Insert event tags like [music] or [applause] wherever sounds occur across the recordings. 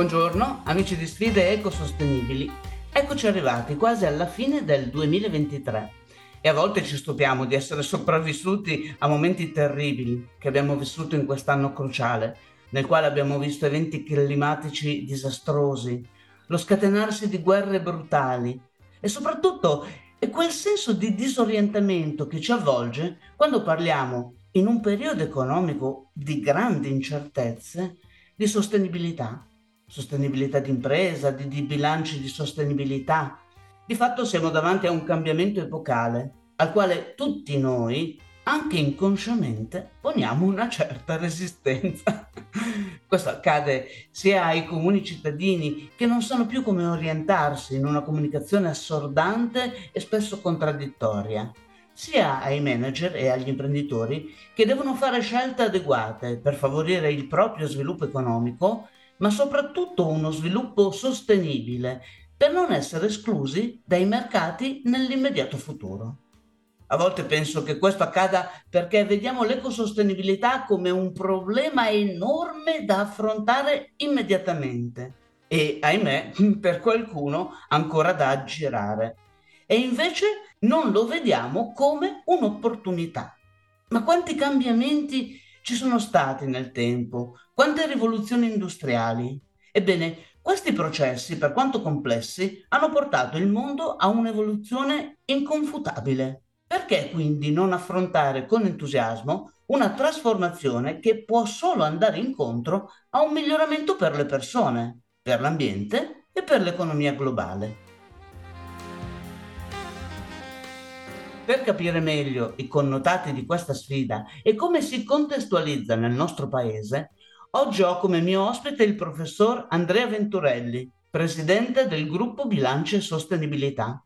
Buongiorno amici di Sfide Ecosostenibili. Eccoci arrivati quasi alla fine del 2023 e a volte ci stupiamo di essere sopravvissuti a momenti terribili che abbiamo vissuto in quest'anno cruciale, nel quale abbiamo visto eventi climatici disastrosi, lo scatenarsi di guerre brutali e soprattutto quel senso di disorientamento che ci avvolge quando parliamo in un periodo economico di grandi incertezze di sostenibilità, sostenibilità d'impresa, di, di bilanci di sostenibilità. Di fatto siamo davanti a un cambiamento epocale al quale tutti noi anche inconsciamente poniamo una certa resistenza. [laughs] Questo accade sia ai comuni cittadini che non sanno più come orientarsi in una comunicazione assordante e spesso contraddittoria, sia ai manager e agli imprenditori che devono fare scelte adeguate per favorire il proprio sviluppo economico, ma soprattutto uno sviluppo sostenibile per non essere esclusi dai mercati nell'immediato futuro. A volte penso che questo accada perché vediamo l'ecosostenibilità come un problema enorme da affrontare immediatamente e, ahimè, [laughs] per qualcuno ancora da aggirare. E invece non lo vediamo come un'opportunità. Ma quanti cambiamenti ci sono stati nel tempo? Quante rivoluzioni industriali? Ebbene, questi processi, per quanto complessi, hanno portato il mondo a un'evoluzione inconfutabile. Perché quindi non affrontare con entusiasmo una trasformazione che può solo andare incontro a un miglioramento per le persone, per l'ambiente e per l'economia globale? Per capire meglio i connotati di questa sfida e come si contestualizza nel nostro paese, oggi ho come mio ospite il professor Andrea Venturelli, presidente del gruppo Bilancio e Sostenibilità,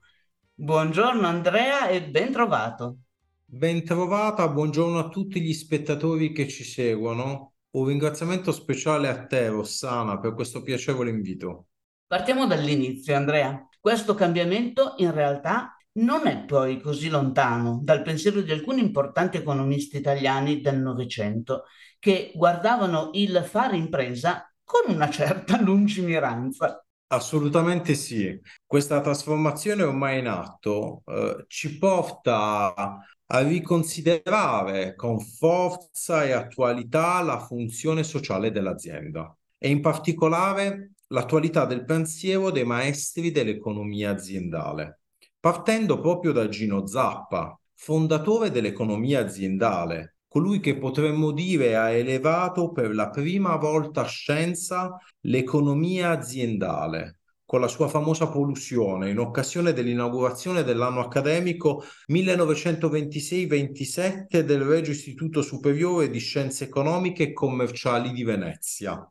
Buongiorno Andrea e ben trovato. Ben trovata, buongiorno a tutti gli spettatori che ci seguono. Un ringraziamento speciale a te, Rossana, per questo piacevole invito. Partiamo dall'inizio, Andrea. Questo cambiamento in realtà non è poi così lontano dal pensiero di alcuni importanti economisti italiani del Novecento che guardavano il fare impresa con una certa [laughs] lungimiranza. Assolutamente sì. Questa trasformazione ormai in atto eh, ci porta a riconsiderare con forza e attualità la funzione sociale dell'azienda e in particolare l'attualità del pensiero dei maestri dell'economia aziendale, partendo proprio da Gino Zappa, fondatore dell'economia aziendale, colui che potremmo dire ha elevato per la prima volta a scienza l'economia aziendale con la sua famosa polluzione in occasione dell'inaugurazione dell'anno accademico 1926-27 del Regio Istituto Superiore di Scienze Economiche e Commerciali di Venezia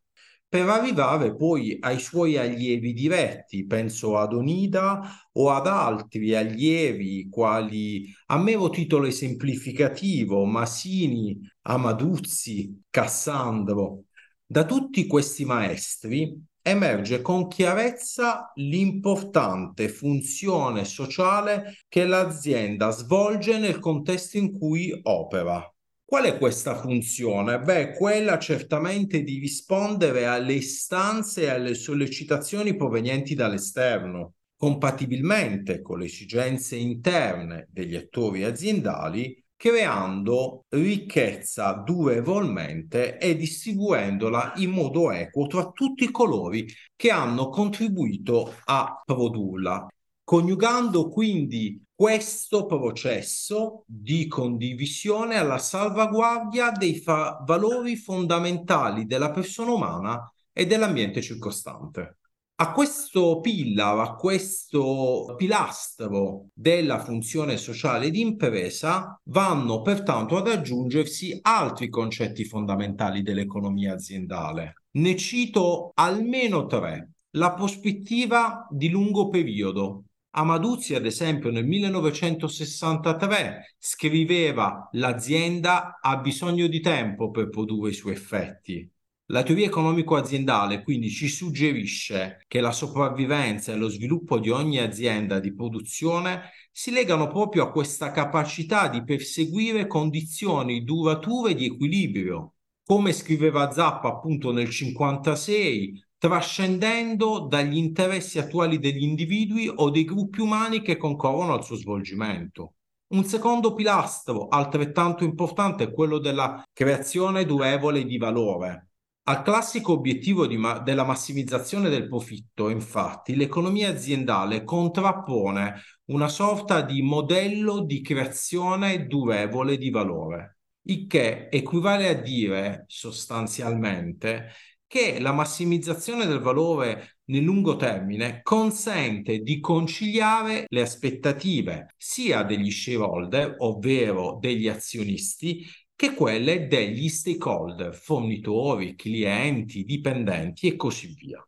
per arrivare poi ai suoi allievi diretti, penso ad Onida o ad altri allievi quali a mero titolo esemplificativo Masini, Amaduzzi, Cassandro. Da tutti questi maestri emerge con chiarezza l'importante funzione sociale che l'azienda svolge nel contesto in cui opera. Qual è questa funzione? Beh, quella certamente di rispondere alle istanze e alle sollecitazioni provenienti dall'esterno, compatibilmente con le esigenze interne degli attori aziendali, creando ricchezza durevolmente e distribuendola in modo equo tra tutti coloro che hanno contribuito a produrla, coniugando quindi questo processo di condivisione alla salvaguardia dei fa- valori fondamentali della persona umana e dell'ambiente circostante. A questo pillar, a questo pilastro della funzione sociale di impresa vanno pertanto ad aggiungersi altri concetti fondamentali dell'economia aziendale. Ne cito almeno tre. La prospettiva di lungo periodo, Amaduzzi, ad esempio, nel 1963 scriveva l'azienda ha bisogno di tempo per produrre i suoi effetti. La teoria economico-aziendale quindi ci suggerisce che la sopravvivenza e lo sviluppo di ogni azienda di produzione si legano proprio a questa capacità di perseguire condizioni durature di equilibrio. Come scriveva Zappa appunto nel 1956, trascendendo dagli interessi attuali degli individui o dei gruppi umani che concorrono al suo svolgimento. Un secondo pilastro altrettanto importante è quello della creazione durevole di valore. Al classico obiettivo ma- della massimizzazione del profitto, infatti, l'economia aziendale contrappone una sorta di modello di creazione durevole di valore, il che equivale a dire sostanzialmente che la massimizzazione del valore nel lungo termine consente di conciliare le aspettative sia degli shareholder, ovvero degli azionisti, che quelle degli stakeholder, fornitori, clienti, dipendenti e così via.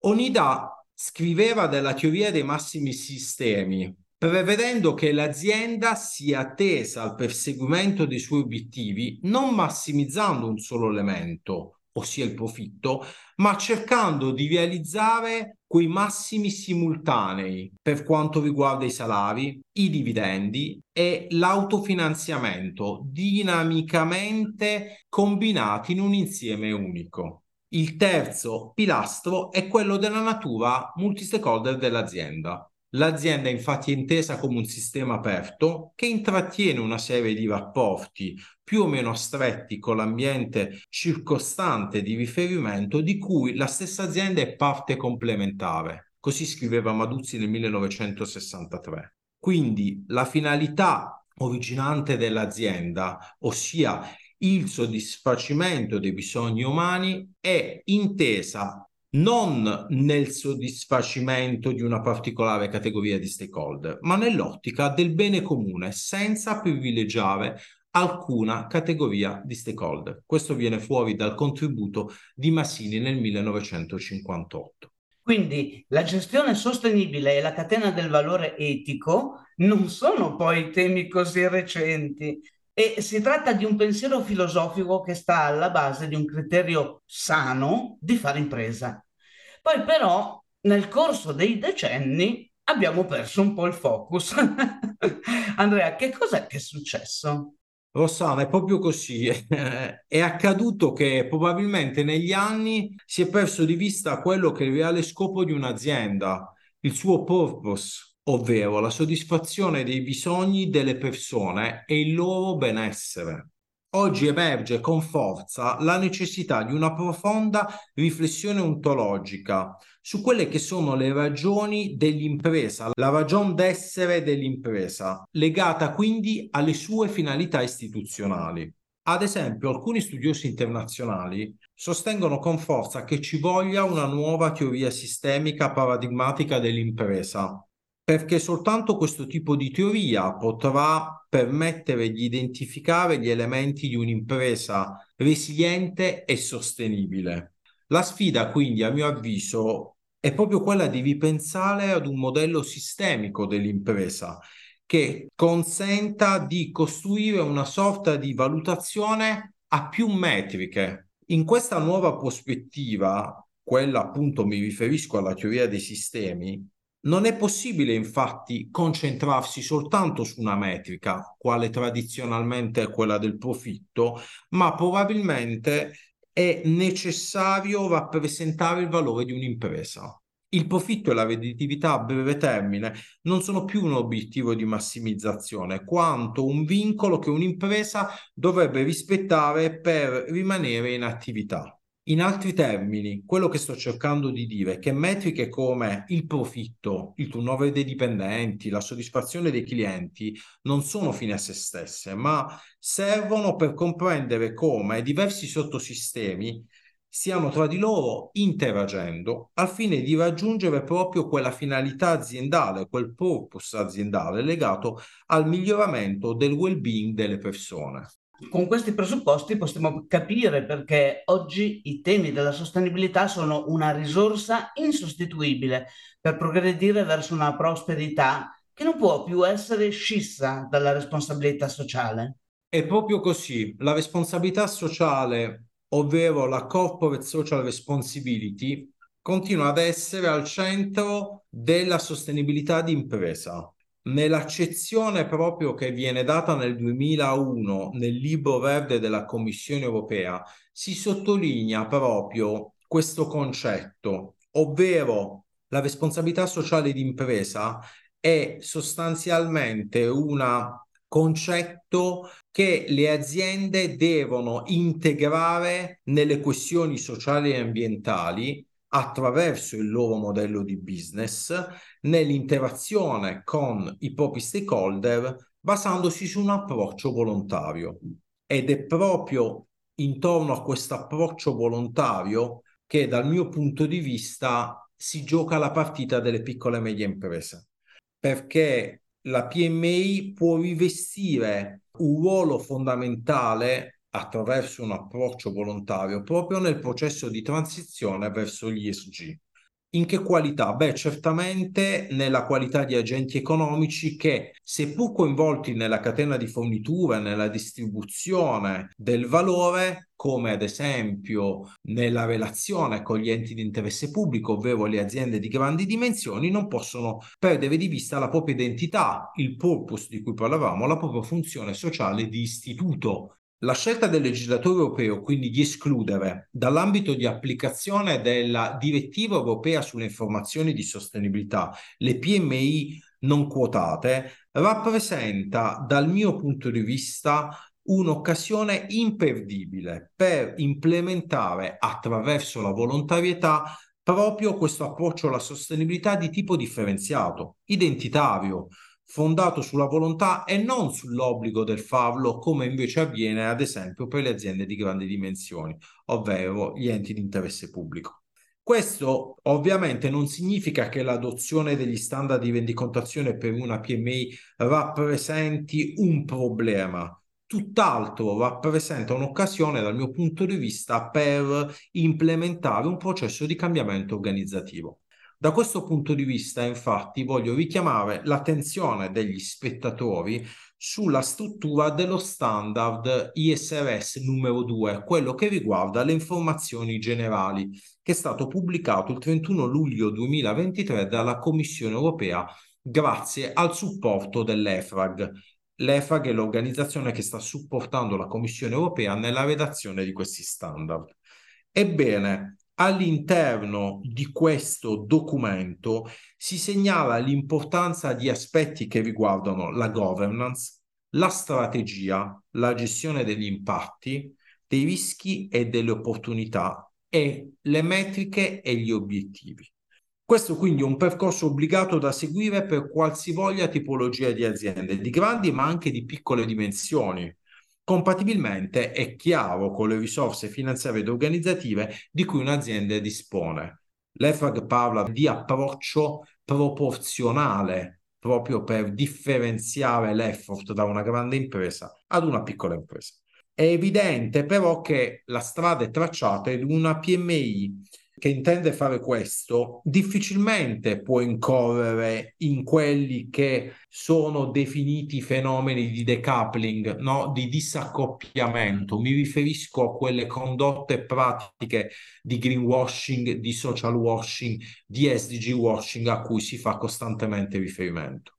Onida scriveva della teoria dei massimi sistemi, prevedendo che l'azienda sia tesa al perseguimento dei suoi obiettivi non massimizzando un solo elemento, ossia il profitto, ma cercando di realizzare quei massimi simultanei per quanto riguarda i salari, i dividendi e l'autofinanziamento dinamicamente combinati in un insieme unico. Il terzo pilastro è quello della natura multistakeholder dell'azienda. L'azienda è infatti intesa come un sistema aperto che intrattiene una serie di rapporti più o meno stretti con l'ambiente circostante di riferimento di cui la stessa azienda è parte complementare. Così scriveva Maduzzi nel 1963. Quindi la finalità originante dell'azienda, ossia il soddisfacimento dei bisogni umani, è intesa non nel soddisfacimento di una particolare categoria di stakeholder, ma nell'ottica del bene comune, senza privilegiare alcuna categoria di stakeholder. Questo viene fuori dal contributo di Massini nel 1958. Quindi la gestione sostenibile e la catena del valore etico non sono poi temi così recenti e si tratta di un pensiero filosofico che sta alla base di un criterio sano di fare impresa. Poi però nel corso dei decenni abbiamo perso un po' il focus. [laughs] Andrea, che cos'è che è successo? Rossana, è proprio così. [laughs] è accaduto che probabilmente negli anni si è perso di vista quello che è il reale scopo di un'azienda, il suo purpose, ovvero la soddisfazione dei bisogni delle persone e il loro benessere. Oggi emerge con forza la necessità di una profonda riflessione ontologica su quelle che sono le ragioni dell'impresa, la ragione d'essere dell'impresa, legata quindi alle sue finalità istituzionali. Ad esempio, alcuni studiosi internazionali sostengono con forza che ci voglia una nuova teoria sistemica paradigmatica dell'impresa, perché soltanto questo tipo di teoria potrà permettere di identificare gli elementi di un'impresa resiliente e sostenibile. La sfida quindi, a mio avviso, è proprio quella di ripensare ad un modello sistemico dell'impresa che consenta di costruire una sorta di valutazione a più metriche. In questa nuova prospettiva, quella appunto mi riferisco alla teoria dei sistemi, non è possibile infatti concentrarsi soltanto su una metrica, quale tradizionalmente è quella del profitto, ma probabilmente è necessario rappresentare il valore di un'impresa. Il profitto e la redditività a breve termine non sono più un obiettivo di massimizzazione, quanto un vincolo che un'impresa dovrebbe rispettare per rimanere in attività. In altri termini, quello che sto cercando di dire è che metriche come il profitto, il turnover dei dipendenti, la soddisfazione dei clienti non sono fine a se stesse, ma servono per comprendere come diversi sottosistemi stiano tra di loro interagendo al fine di raggiungere proprio quella finalità aziendale, quel purpose aziendale legato al miglioramento del well-being delle persone con questi presupposti possiamo capire perché oggi i temi della sostenibilità sono una risorsa insostituibile per progredire verso una prosperità che non può più essere scissa dalla responsabilità sociale. È proprio così, la responsabilità sociale, ovvero la corporate social responsibility, continua ad essere al centro della sostenibilità di impresa nell'accezione proprio che viene data nel 2001 nel libro verde della Commissione europea, si sottolinea proprio questo concetto, ovvero la responsabilità sociale di impresa è sostanzialmente un concetto che le aziende devono integrare nelle questioni sociali e ambientali attraverso il loro modello di business nell'interazione con i propri stakeholder basandosi su un approccio volontario. Ed è proprio intorno a questo approccio volontario che dal mio punto di vista si gioca la partita delle piccole e medie imprese, perché la PMI può rivestire un ruolo fondamentale attraverso un approccio volontario proprio nel processo di transizione verso gli ESG. In che qualità? Beh, certamente nella qualità di agenti economici che, seppur coinvolti nella catena di fornitura, nella distribuzione del valore, come ad esempio nella relazione con gli enti di interesse pubblico, ovvero le aziende di grandi dimensioni, non possono perdere di vista la propria identità, il purpose di cui parlavamo, la propria funzione sociale di istituto la scelta del legislatore europeo quindi di escludere dall'ambito di applicazione della direttiva europea sulle informazioni di sostenibilità le PMI non quotate rappresenta dal mio punto di vista un'occasione imperdibile per implementare attraverso la volontarietà proprio questo approccio alla sostenibilità di tipo differenziato, identitario, fondato sulla volontà e non sull'obbligo del farlo, come invece avviene ad esempio per le aziende di grandi dimensioni, ovvero gli enti di interesse pubblico. Questo ovviamente non significa che l'adozione degli standard di rendicontazione per una PMI rappresenti un problema, tutt'altro rappresenta un'occasione dal mio punto di vista per implementare un processo di cambiamento organizzativo. Da questo punto di vista, infatti, voglio richiamare l'attenzione degli spettatori sulla struttura dello standard ISRS numero 2, quello che riguarda le informazioni generali, che è stato pubblicato il 31 luglio 2023 dalla Commissione europea grazie al supporto dell'EFRAG. L'EFRAG è l'organizzazione che sta supportando la Commissione europea nella redazione di questi standard. Ebbene, All'interno di questo documento si segnala l'importanza di aspetti che riguardano la governance, la strategia, la gestione degli impatti, dei rischi e delle opportunità e le metriche e gli obiettivi. Questo quindi è un percorso obbligato da seguire per qualsivoglia tipologia di aziende, di grandi ma anche di piccole dimensioni, compatibilmente è chiaro con le risorse finanziarie ed organizzative di cui un'azienda dispone. L'EFRAG parla di approccio proporzionale proprio per differenziare l'effort da una grande impresa ad una piccola impresa. È evidente però che la strada è tracciata ed una PMI che intende fare questo difficilmente può incorrere in quelli che sono definiti fenomeni di decoupling, no? di disaccoppiamento. Mi riferisco a quelle condotte pratiche di greenwashing, di social washing, di SDG washing a cui si fa costantemente riferimento.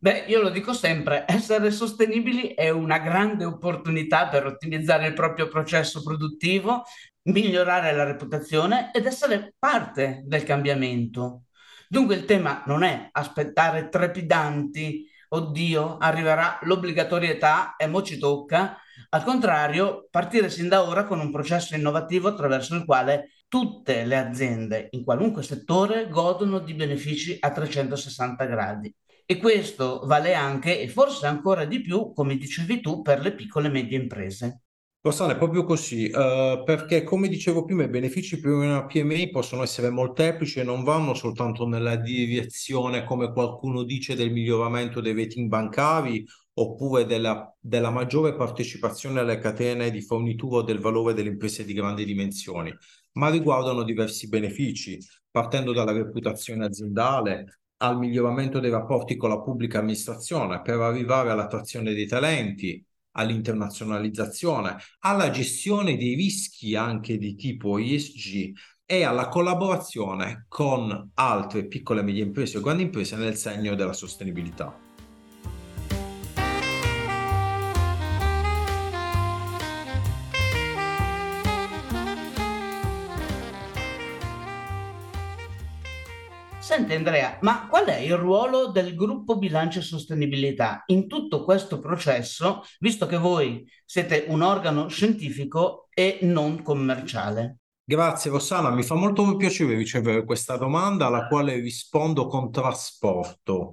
Beh, io lo dico sempre, essere sostenibili è una grande opportunità per ottimizzare il proprio processo produttivo, migliorare la reputazione ed essere parte del cambiamento. Dunque il tema non è aspettare trepidanti, oddio, arriverà l'obbligatorietà e mo ci tocca. Al contrario, partire sin da ora con un processo innovativo attraverso il quale tutte le aziende in qualunque settore godono di benefici a 360 gradi. E questo vale anche e forse ancora di più, come dicevi tu, per le piccole e medie imprese. È proprio così, uh, perché come dicevo prima, i benefici per una PMI possono essere molteplici e non vanno soltanto nella direzione, come qualcuno dice, del miglioramento dei rating bancari oppure della, della maggiore partecipazione alle catene di fornitura del valore delle imprese di grandi dimensioni, ma riguardano diversi benefici, partendo dalla reputazione aziendale, al miglioramento dei rapporti con la pubblica amministrazione per arrivare all'attrazione dei talenti, all'internazionalizzazione, alla gestione dei rischi anche di tipo ESG e alla collaborazione con altre piccole e medie imprese o grandi imprese nel segno della sostenibilità. Senti Andrea, ma qual è il ruolo del gruppo bilancio e sostenibilità in tutto questo processo, visto che voi siete un organo scientifico e non commerciale? Grazie Rossana, mi fa molto piacere ricevere questa domanda alla quale rispondo con trasporto.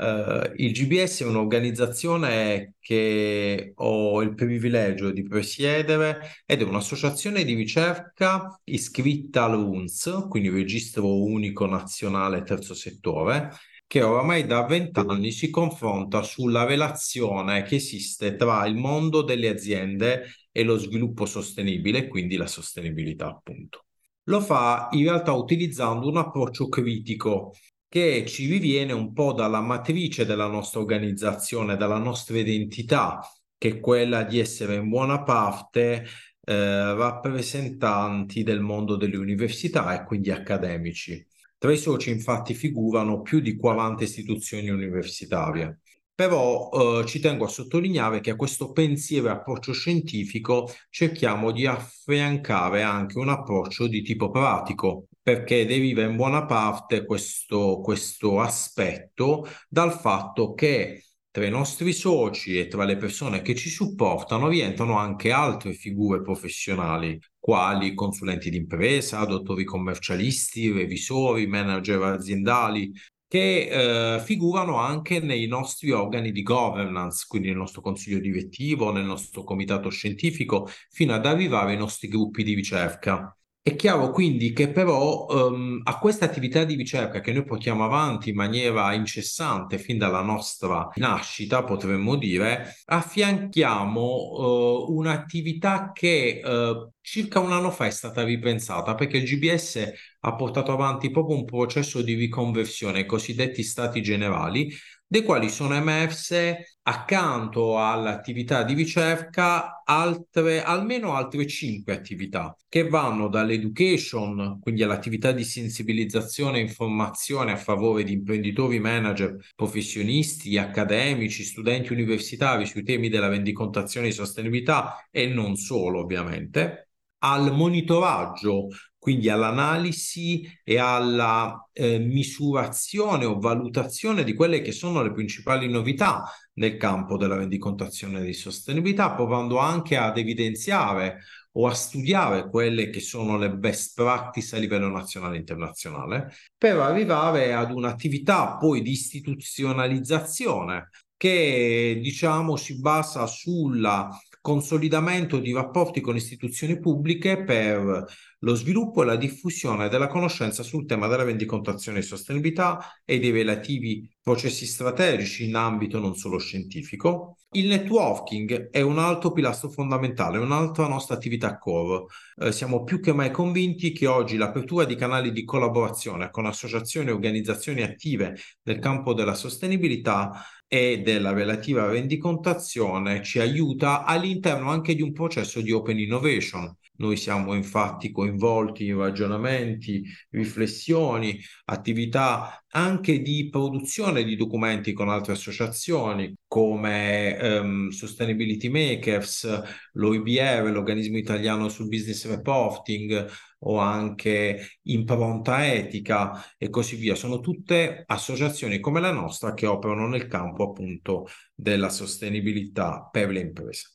Uh, il GBS è un'organizzazione che ho il privilegio di presiedere ed è un'associazione di ricerca iscritta all'UNS, quindi Registro Unico Nazionale Terzo Settore, che oramai da vent'anni si confronta sulla relazione che esiste tra il mondo delle aziende e lo sviluppo sostenibile, quindi la sostenibilità appunto. Lo fa in realtà utilizzando un approccio critico che ci riviene un po' dalla matrice della nostra organizzazione, dalla nostra identità, che è quella di essere in buona parte eh, rappresentanti del mondo delle università e quindi accademici. Tra i soci infatti figurano più di 40 istituzioni universitarie. Però eh, ci tengo a sottolineare che a questo pensiero e approccio scientifico cerchiamo di affiancare anche un approccio di tipo pratico, perché deriva in buona parte questo, questo aspetto dal fatto che tra i nostri soci e tra le persone che ci supportano rientrano anche altre figure professionali, quali consulenti d'impresa, dottori commercialisti, revisori, manager aziendali, che eh, figurano anche nei nostri organi di governance, quindi nel nostro consiglio direttivo, nel nostro comitato scientifico, fino ad arrivare ai nostri gruppi di ricerca. È chiaro quindi che però um, a questa attività di ricerca che noi portiamo avanti in maniera incessante fin dalla nostra nascita, potremmo dire, affianchiamo uh, un'attività che uh, circa un anno fa è stata ripensata perché il GBS ha portato avanti proprio un processo di riconversione ai cosiddetti stati generali dei quali sono emerse accanto all'attività di ricerca altre, almeno altre cinque attività che vanno dall'education, quindi all'attività di sensibilizzazione e informazione a favore di imprenditori, manager, professionisti, accademici, studenti universitari sui temi della rendicontazione di sostenibilità e non solo ovviamente, al monitoraggio quindi all'analisi e alla eh, misurazione o valutazione di quelle che sono le principali novità nel campo della rendicontazione di sostenibilità, provando anche ad evidenziare o a studiare quelle che sono le best practice a livello nazionale e internazionale, per arrivare ad un'attività poi di istituzionalizzazione che diciamo si basa sulla consolidamento di rapporti con istituzioni pubbliche per lo sviluppo e la diffusione della conoscenza sul tema della rendicontazione e sostenibilità e dei relativi processi strategici in ambito non solo scientifico. Il networking è un altro pilastro fondamentale, un'altra nostra attività core. Eh, siamo più che mai convinti che oggi l'apertura di canali di collaborazione con associazioni e organizzazioni attive nel campo della sostenibilità e della relativa rendicontazione ci aiuta all'interno anche di un processo di open innovation. Noi siamo infatti coinvolti in ragionamenti, riflessioni, attività anche di produzione di documenti con altre associazioni come um, Sustainability Makers, l'OIBR, l'organismo italiano sul business reporting, o anche impronta etica e così via. Sono tutte associazioni come la nostra che operano nel campo appunto della sostenibilità per le imprese.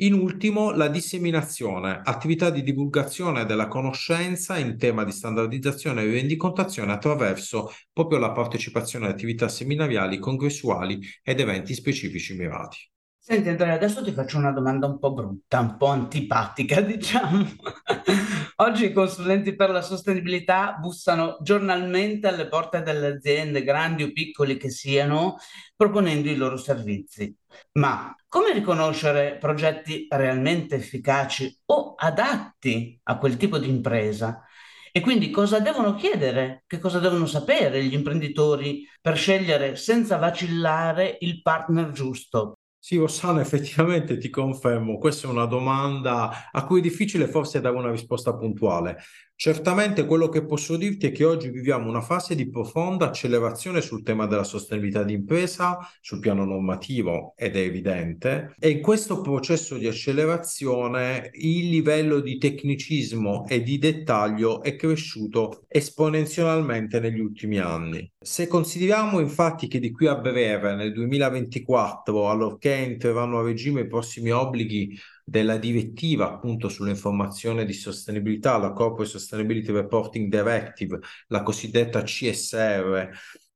In ultimo, la disseminazione, attività di divulgazione della conoscenza in tema di standardizzazione e rendicontazione attraverso proprio la partecipazione ad attività seminariali, congressuali ed eventi specifici mirati. Senti Andrea, adesso ti faccio una domanda un po' brutta, un po' antipatica, [laughs] diciamo. Oggi i consulenti per la sostenibilità bussano giornalmente alle porte delle aziende, grandi o piccoli che siano, proponendo i loro servizi. Ma come riconoscere progetti realmente efficaci o adatti a quel tipo di impresa? E quindi cosa devono chiedere, che cosa devono sapere gli imprenditori per scegliere senza vacillare il partner giusto? Sì, Rossana, [laughs] effettivamente ti confermo, questa è una domanda a cui è difficile forse dare una risposta puntuale. Certamente quello che posso dirti è che oggi viviamo una fase di profonda accelerazione sul tema della sostenibilità di impresa, sul piano normativo ed è evidente, e in questo processo di accelerazione il livello di tecnicismo e di dettaglio è cresciuto esponenzialmente negli ultimi anni. Se consideriamo infatti che di qui a breve, nel 2024, allorché entreranno a regime i prossimi obblighi della direttiva appunto sull'informazione di sostenibilità, la Corporate Sustainability Reporting Directive, la cosiddetta CSR,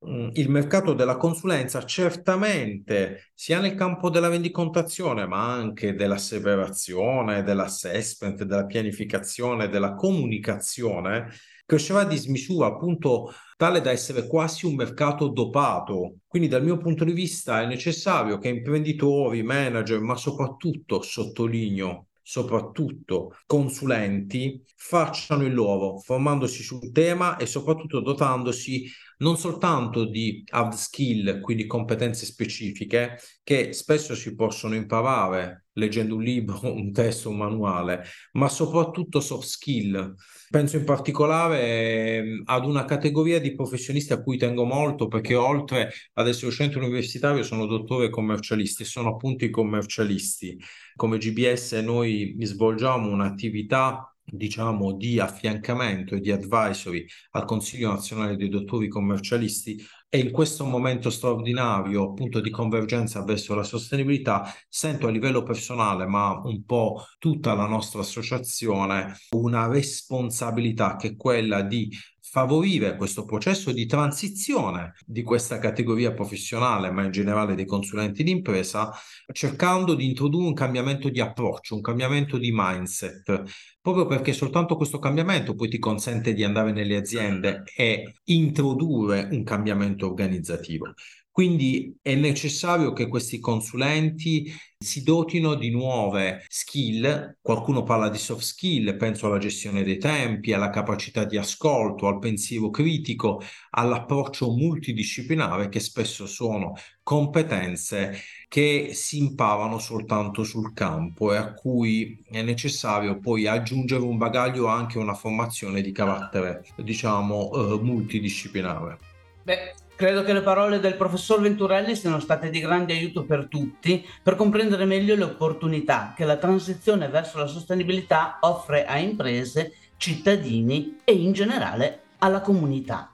mm, il mercato della consulenza certamente sia nel campo della rendicontazione ma anche dell'asseverazione, dell'assessment, della pianificazione, della comunicazione crescerà a dismisura appunto tale da essere quasi un mercato dopato. Quindi dal mio punto di vista è necessario che imprenditori, manager, ma soprattutto, sottolineo, soprattutto consulenti, facciano il loro, formandosi sul tema e soprattutto dotandosi non soltanto di hard skill, quindi competenze specifiche, che spesso si possono imparare leggendo un libro, [laughs] un testo, un manuale, ma soprattutto soft skill. Penso in particolare ehm, ad una categoria di professionisti a cui tengo molto perché oltre ad essere docente universitario sono dottore commercialisti e sono appunto i commercialisti. Come GBS noi svolgiamo un'attività diciamo, di affiancamento e di advisory al Consiglio nazionale dei dottori commercialisti e in questo momento straordinario appunto di convergenza verso la sostenibilità sento a livello personale ma un po' tutta la nostra associazione una responsabilità che è quella di favorire questo processo di transizione di questa categoria professionale, ma in generale dei consulenti d'impresa, cercando di introdurre un cambiamento di approccio, un cambiamento di mindset, proprio perché soltanto questo cambiamento poi ti consente di andare nelle aziende e introdurre un cambiamento organizzativo. Quindi è necessario che questi consulenti si dotino di nuove skill, qualcuno parla di soft skill, penso alla gestione dei tempi, alla capacità di ascolto, al pensiero critico, all'approccio multidisciplinare che spesso sono competenze che si imparano soltanto sul campo e a cui è necessario poi aggiungere un bagaglio anche una formazione di carattere, diciamo, eh, multidisciplinare. Beh, Credo che le parole del professor Venturelli siano state di grande aiuto per tutti per comprendere meglio le opportunità che la transizione verso la sostenibilità offre a imprese, cittadini e in generale alla comunità.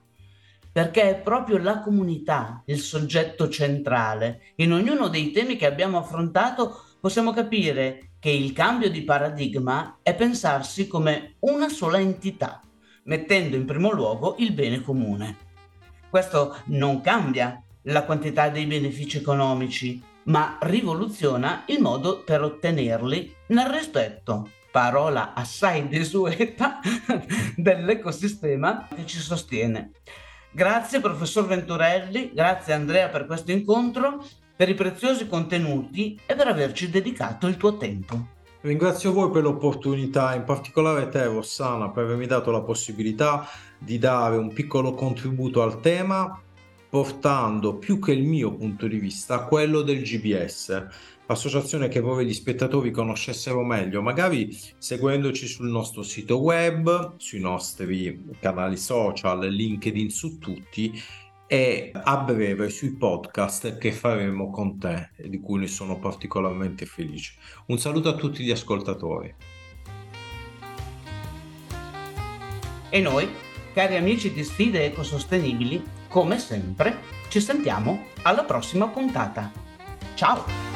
Perché è proprio la comunità il soggetto centrale. In ognuno dei temi che abbiamo affrontato possiamo capire che il cambio di paradigma è pensarsi come una sola entità, mettendo in primo luogo il bene comune. Questo non cambia la quantità dei benefici economici, ma rivoluziona il modo per ottenerli nel rispetto, parola assai desueta, [laughs] dell'ecosistema che ci sostiene. Grazie professor Venturelli, grazie Andrea per questo incontro, per i preziosi contenuti e per averci dedicato il tuo tempo. Ringrazio voi per l'opportunità, in particolare te Rossana per avermi dato la possibilità di dare un piccolo contributo al tema portando più che il mio punto di vista quello del GBS, associazione che vorrei gli spettatori conoscessero meglio, magari seguendoci sul nostro sito web, sui nostri canali social, LinkedIn su tutti e a breve sui podcast che faremo con te, di cui ne sono particolarmente felice. Un saluto a tutti gli ascoltatori. E noi Cari amici di Sfide Ecosostenibili, come sempre, ci sentiamo alla prossima puntata. Ciao!